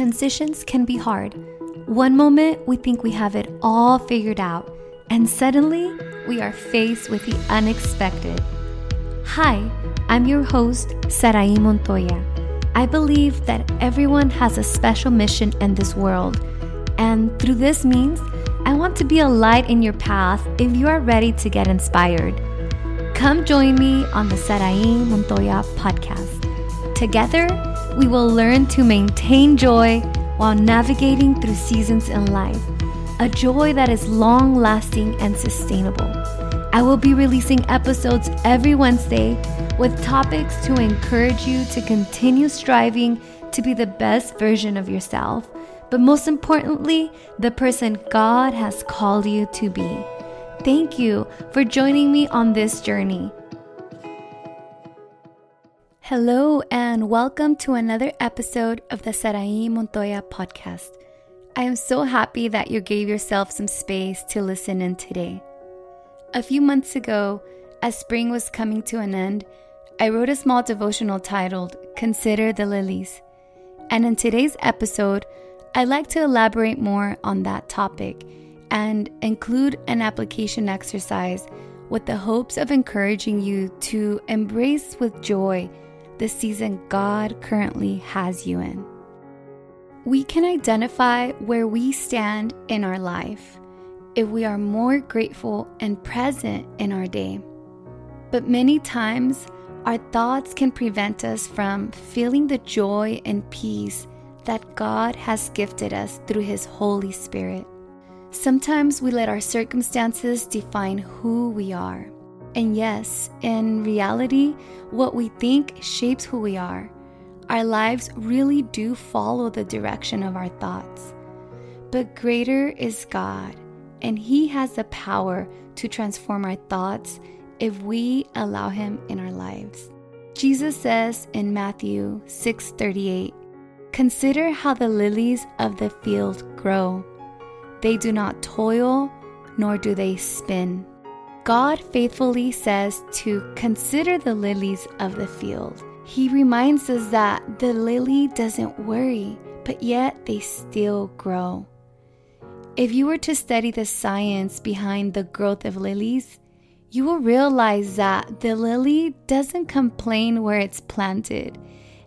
transitions can be hard. One moment we think we have it all figured out, and suddenly we are faced with the unexpected. Hi, I'm your host, Sarai Montoya. I believe that everyone has a special mission in this world, and through this means, I want to be a light in your path if you are ready to get inspired. Come join me on the Sarai Montoya podcast. Together, we will learn to maintain joy while navigating through seasons in life, a joy that is long lasting and sustainable. I will be releasing episodes every Wednesday with topics to encourage you to continue striving to be the best version of yourself, but most importantly, the person God has called you to be. Thank you for joining me on this journey. Hello, and welcome to another episode of the Sarai Montoya podcast. I am so happy that you gave yourself some space to listen in today. A few months ago, as spring was coming to an end, I wrote a small devotional titled Consider the Lilies. And in today's episode, I'd like to elaborate more on that topic and include an application exercise with the hopes of encouraging you to embrace with joy the season God currently has you in. We can identify where we stand in our life if we are more grateful and present in our day. But many times, our thoughts can prevent us from feeling the joy and peace that God has gifted us through His Holy Spirit. Sometimes we let our circumstances define who we are. And yes, in reality, what we think shapes who we are. Our lives really do follow the direction of our thoughts. But greater is God, and He has the power to transform our thoughts if we allow Him in our lives. Jesus says in Matthew 6:38, "Consider how the lilies of the field grow. They do not toil, nor do they spin." God faithfully says to consider the lilies of the field. He reminds us that the lily doesn't worry, but yet they still grow. If you were to study the science behind the growth of lilies, you will realize that the lily doesn't complain where it's planted,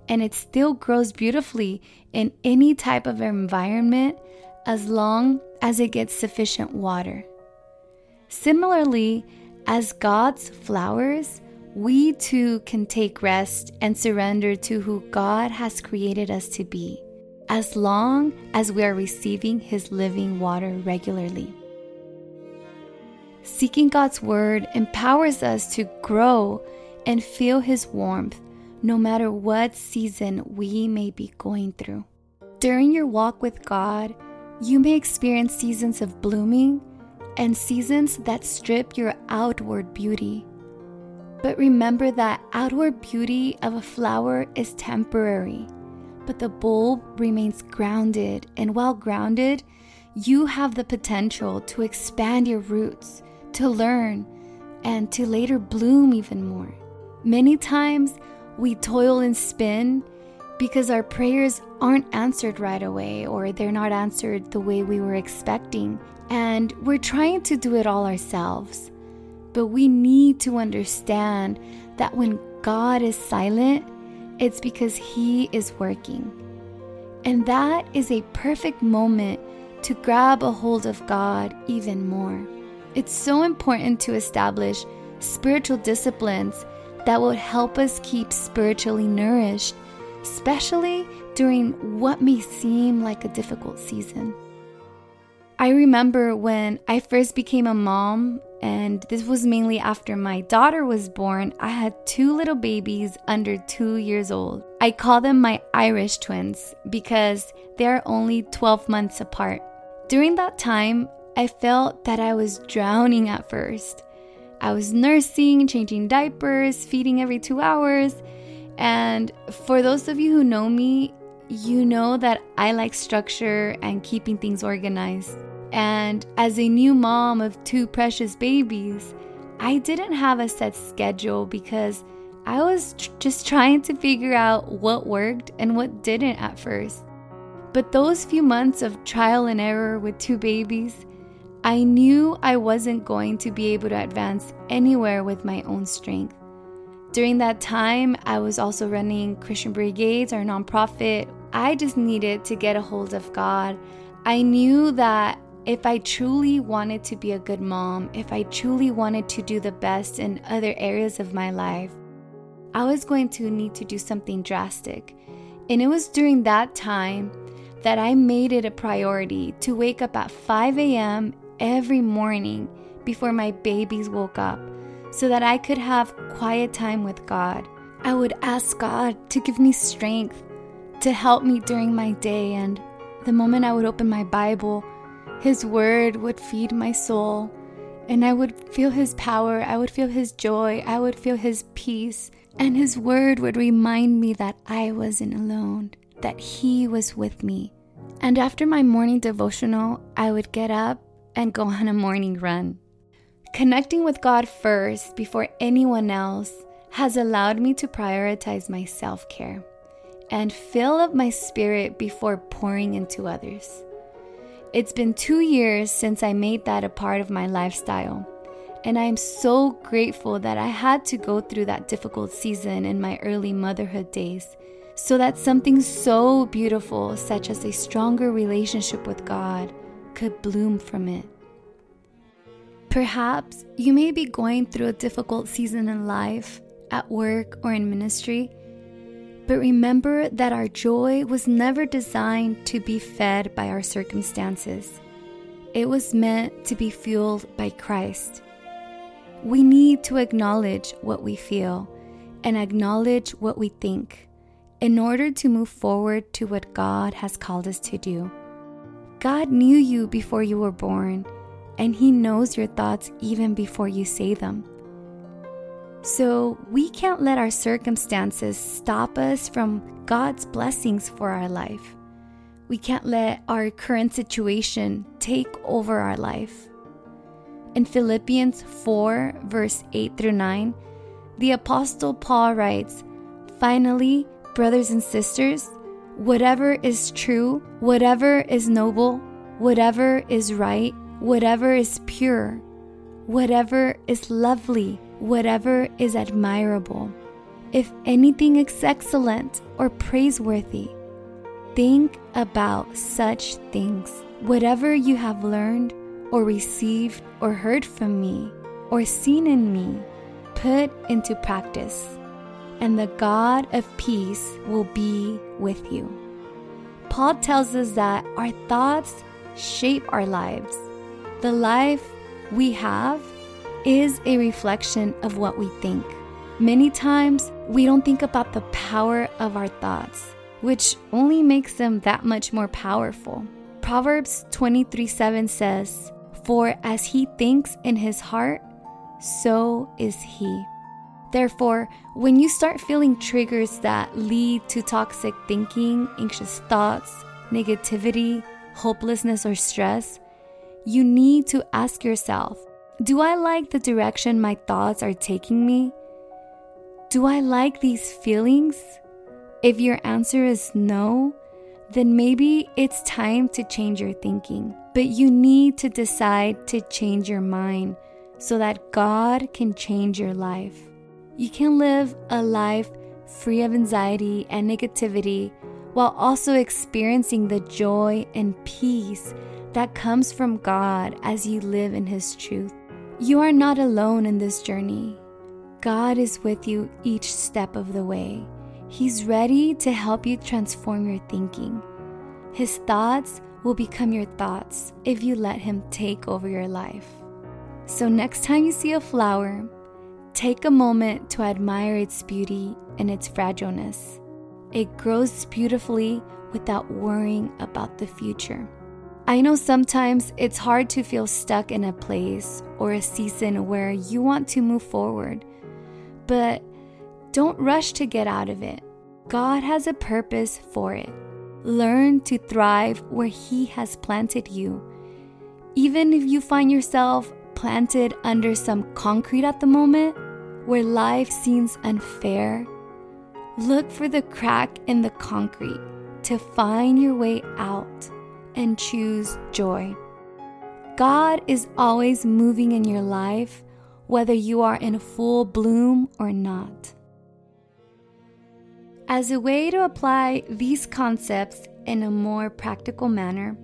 and it still grows beautifully in any type of environment as long as it gets sufficient water. Similarly, as God's flowers, we too can take rest and surrender to who God has created us to be, as long as we are receiving His living water regularly. Seeking God's Word empowers us to grow and feel His warmth no matter what season we may be going through. During your walk with God, you may experience seasons of blooming and seasons that strip your outward beauty. But remember that outward beauty of a flower is temporary, but the bulb remains grounded, and while grounded, you have the potential to expand your roots, to learn, and to later bloom even more. Many times we toil and spin because our prayers aren't answered right away or they're not answered the way we were expecting. And we're trying to do it all ourselves. But we need to understand that when God is silent, it's because He is working. And that is a perfect moment to grab a hold of God even more. It's so important to establish spiritual disciplines that will help us keep spiritually nourished, especially during what may seem like a difficult season. I remember when I first became a mom, and this was mainly after my daughter was born, I had two little babies under two years old. I call them my Irish twins because they're only 12 months apart. During that time, I felt that I was drowning at first. I was nursing, changing diapers, feeding every two hours. And for those of you who know me, you know that I like structure and keeping things organized. And as a new mom of two precious babies, I didn't have a set schedule because I was tr- just trying to figure out what worked and what didn't at first. But those few months of trial and error with two babies, I knew I wasn't going to be able to advance anywhere with my own strength. During that time, I was also running Christian Brigades, our nonprofit. I just needed to get a hold of God. I knew that if I truly wanted to be a good mom, if I truly wanted to do the best in other areas of my life, I was going to need to do something drastic. And it was during that time that I made it a priority to wake up at 5 a.m. every morning before my babies woke up so that I could have quiet time with God. I would ask God to give me strength to help me during my day, and the moment I would open my Bible, His Word would feed my soul, and I would feel His power, I would feel His joy, I would feel His peace, and His Word would remind me that I wasn't alone, that He was with me. And after my morning devotional, I would get up and go on a morning run. Connecting with God first before anyone else has allowed me to prioritize my self care and fill up my spirit before pouring into others. It's been two years since I made that a part of my lifestyle, and I am so grateful that I had to go through that difficult season in my early motherhood days so that something so beautiful, such as a stronger relationship with God, could bloom from it. Perhaps you may be going through a difficult season in life, at work, or in ministry. But remember that our joy was never designed to be fed by our circumstances. It was meant to be fueled by Christ. We need to acknowledge what we feel and acknowledge what we think in order to move forward to what God has called us to do. God knew you before you were born and He knows your thoughts even before you say them. So we can't let our circumstances stop us from God's blessings for our life. We can't let our current situation take over our life. In Philippians 4, verse 8 through 9, the Apostle Paul writes, Finally, brothers and sisters, whatever is true, whatever is noble, whatever is right, whatever is pure, whatever is lovely, whatever is admirable, if anything is excellent or praiseworthy, think about such things. Whatever you have learned or received or heard from me or seen in me, put into practice, and the God of peace will be with you. Paul tells us that our thoughts shape our lives. The life we have is a reflection of what we think. Many times, we don't think about the power of our thoughts, which only makes them that much more powerful. Proverbs 23 7 says, For as he thinks in his heart, so is he. Therefore, when you start feeling triggers that lead to toxic thinking, anxious thoughts, negativity, hopelessness, or stress, you need to ask yourself Do I like the direction my thoughts are taking me? Do I like these feelings? If your answer is no, then maybe it's time to change your thinking. But you need to decide to change your mind so that God can change your life. You can live a life free of anxiety and negativity while also experiencing the joy and peace that comes from God as you live in His truth. You are not alone in this journey. God is with you each step of the way. He's ready to help you transform your thinking. His thoughts will become your thoughts if you let Him take over your life. So, next time you see a flower, take a moment to admire its beauty and its fragileness. It grows beautifully without worrying about the future. I know sometimes it's hard to feel stuck in a place or a season where you want to move forward, but don't rush to get out of it. God has a purpose for it. Learn to thrive where He has planted you. Even if you find yourself planted under some concrete at the moment, where life seems unfair, look for the crack in the concrete to find your way out and choose joy. God is always moving in your life, whether you are in full bloom or not. As a way to apply these concepts in a more practical manner,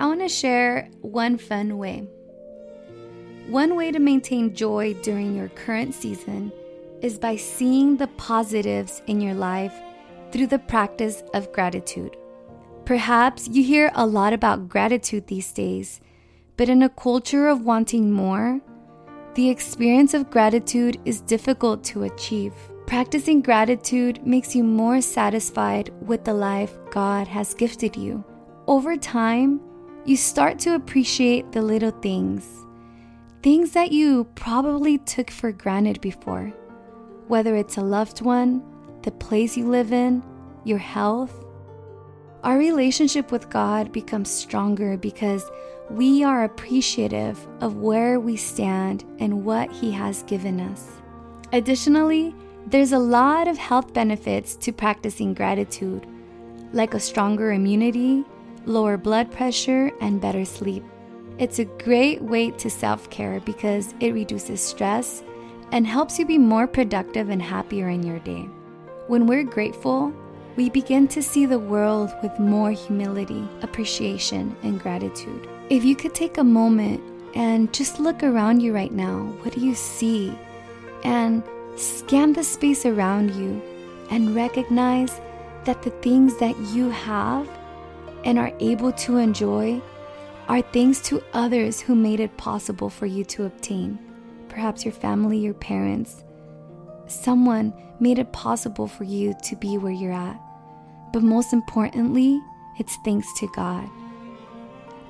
I want to share one fun way. One way to maintain joy during your current season is by seeing the positives in your life through the practice of gratitude. Perhaps you hear a lot about gratitude these days, but in a culture of wanting more, the experience of gratitude is difficult to achieve. Practicing gratitude makes you more satisfied with the life God has gifted you. Over time, you start to appreciate the little things, things that you probably took for granted before whether it's a loved one, the place you live in, your health. Our relationship with God becomes stronger because we are appreciative of where we stand and what He has given us. Additionally, there's a lot of health benefits to practicing gratitude, like a stronger immunity, lower blood pressure, and better sleep. It's a great way to self care because it reduces stress and helps you be more productive and happier in your day. When we're grateful, we begin to see the world with more humility, appreciation, and gratitude. If you could take a moment and just look around you right now, what do you see? And scan the space around you and recognize that the things that you have and are able to enjoy are things to others who made it possible for you to obtain perhaps your family, your parents, someone made it possible for you to be where you're at. But most importantly, it's thanks to God.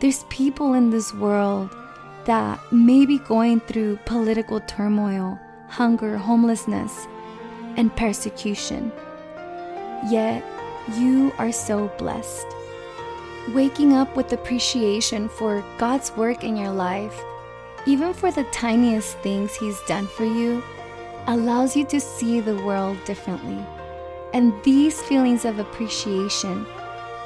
There's people in this world that may be going through political turmoil, hunger, homelessness, and persecution. Yet, you are so blessed. Waking up with appreciation for God's work in your life even for the tiniest things He's done for you, allows you to see the world differently. And these feelings of appreciation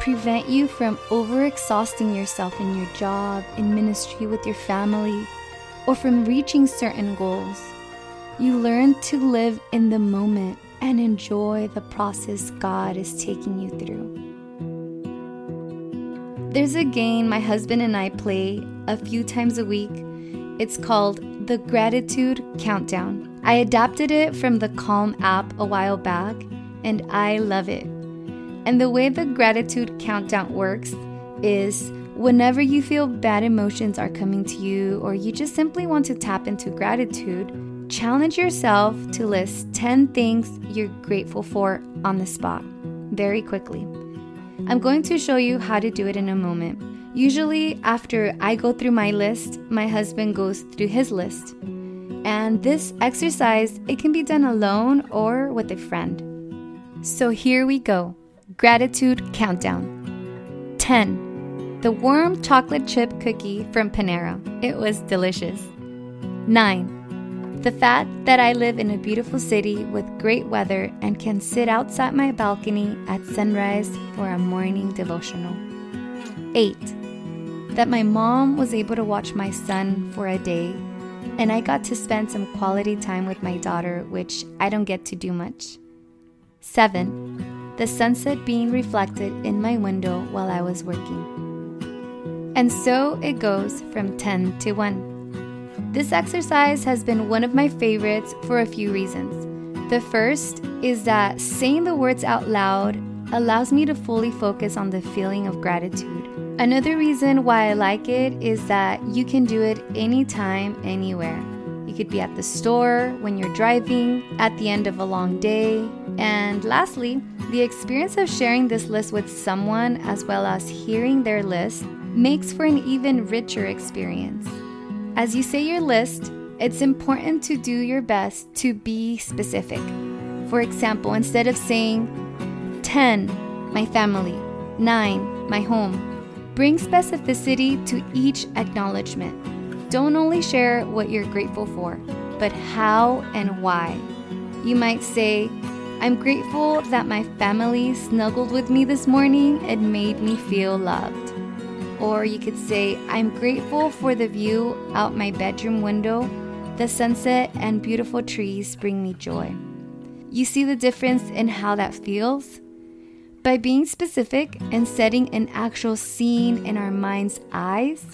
prevent you from overexhausting yourself in your job, in ministry, with your family, or from reaching certain goals. You learn to live in the moment and enjoy the process God is taking you through. There's a game my husband and I play a few times a week it's called the Gratitude Countdown. I adapted it from the Calm app a while back, and I love it. And the way the Gratitude Countdown works is whenever you feel bad emotions are coming to you, or you just simply want to tap into gratitude, challenge yourself to list 10 things you're grateful for on the spot very quickly. I'm going to show you how to do it in a moment. Usually, after I go through my list, my husband goes through his list. And this exercise, it can be done alone or with a friend. So here we go. Gratitude countdown. 10. The warm chocolate chip cookie from Panera. It was delicious. 9. The fact that I live in a beautiful city with great weather and can sit outside my balcony at sunrise for a morning devotional. 8 that my mom was able to watch my son for a day, and I got to spend some quality time with my daughter, which I don't get to do much. 7. The sunset being reflected in my window while I was working. And so it goes from 10 to 1. This exercise has been one of my favorites for a few reasons. The first is that saying the words out loud allows me to fully focus on the feeling of gratitude. Another reason why I like it is that you can do it anytime, anywhere. You could be at the store, when you're driving, at the end of a long day. And lastly, the experience of sharing this list with someone as well as hearing their list makes for an even richer experience. As you say your list, it's important to do your best to be specific. For example, instead of saying 10, my family, 9, my home, Bring specificity to each acknowledgement. Don't only share what you're grateful for, but how and why. You might say, I'm grateful that my family snuggled with me this morning and made me feel loved. Or you could say, I'm grateful for the view out my bedroom window. The sunset and beautiful trees bring me joy. You see the difference in how that feels? By being specific and setting an actual scene in our mind's eyes,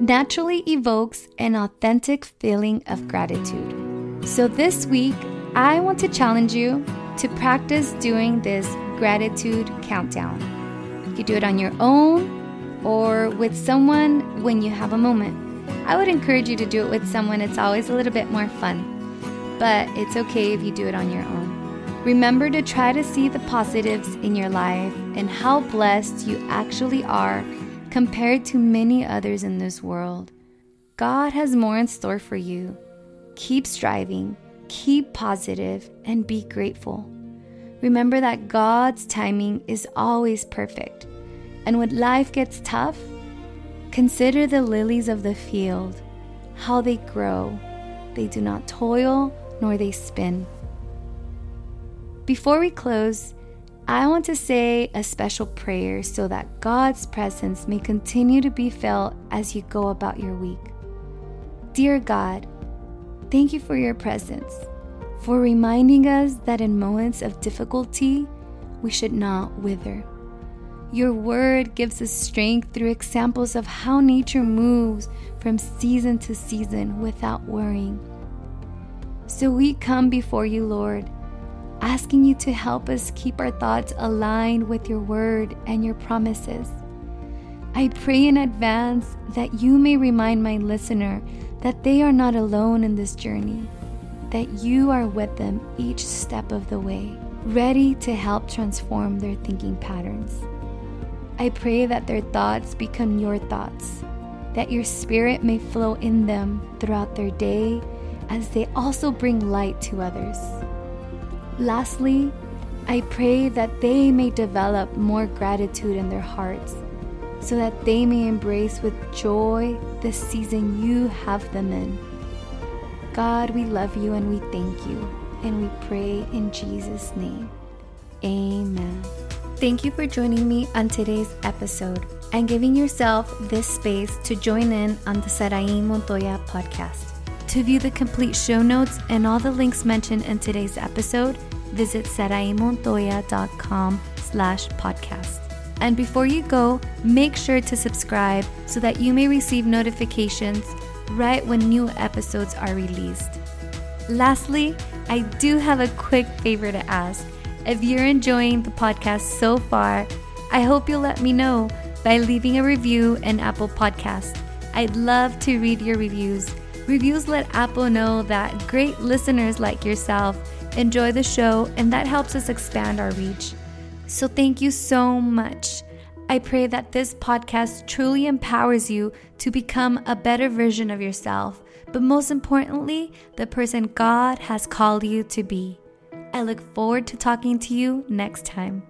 naturally evokes an authentic feeling of gratitude. So this week, I want to challenge you to practice doing this gratitude countdown. You do it on your own or with someone when you have a moment. I would encourage you to do it with someone, it's always a little bit more fun. But it's okay if you do it on your own. Remember to try to see the positives in your life and how blessed you actually are compared to many others in this world. God has more in store for you. Keep striving, keep positive, and be grateful. Remember that God's timing is always perfect. And when life gets tough, consider the lilies of the field, how they grow. They do not toil nor they spin. Before we close, I want to say a special prayer so that God's presence may continue to be felt as you go about your week. Dear God, thank you for your presence, for reminding us that in moments of difficulty, we should not wither. Your word gives us strength through examples of how nature moves from season to season without worrying. So we come before you, Lord asking you to help us keep our thoughts aligned with your word and your promises. I pray in advance that you may remind my listener that they are not alone in this journey, that you are with them each step of the way, ready to help transform their thinking patterns. I pray that their thoughts become your thoughts, that your spirit may flow in them throughout their day as they also bring light to others. Lastly, I pray that they may develop more gratitude in their hearts so that they may embrace with joy the season you have them in. God, we love you and we thank you, and we pray in Jesus' name. Amen. Thank you for joining me on today's episode and giving yourself this space to join in on the Sarai Montoya podcast. To view the complete show notes and all the links mentioned in today's episode, visit saraimontoya.com slash podcast. And before you go, make sure to subscribe so that you may receive notifications right when new episodes are released. Lastly, I do have a quick favor to ask. If you're enjoying the podcast so far, I hope you'll let me know by leaving a review in Apple Podcast. I'd love to read your reviews Reviews let Apple know that great listeners like yourself enjoy the show, and that helps us expand our reach. So, thank you so much. I pray that this podcast truly empowers you to become a better version of yourself, but most importantly, the person God has called you to be. I look forward to talking to you next time.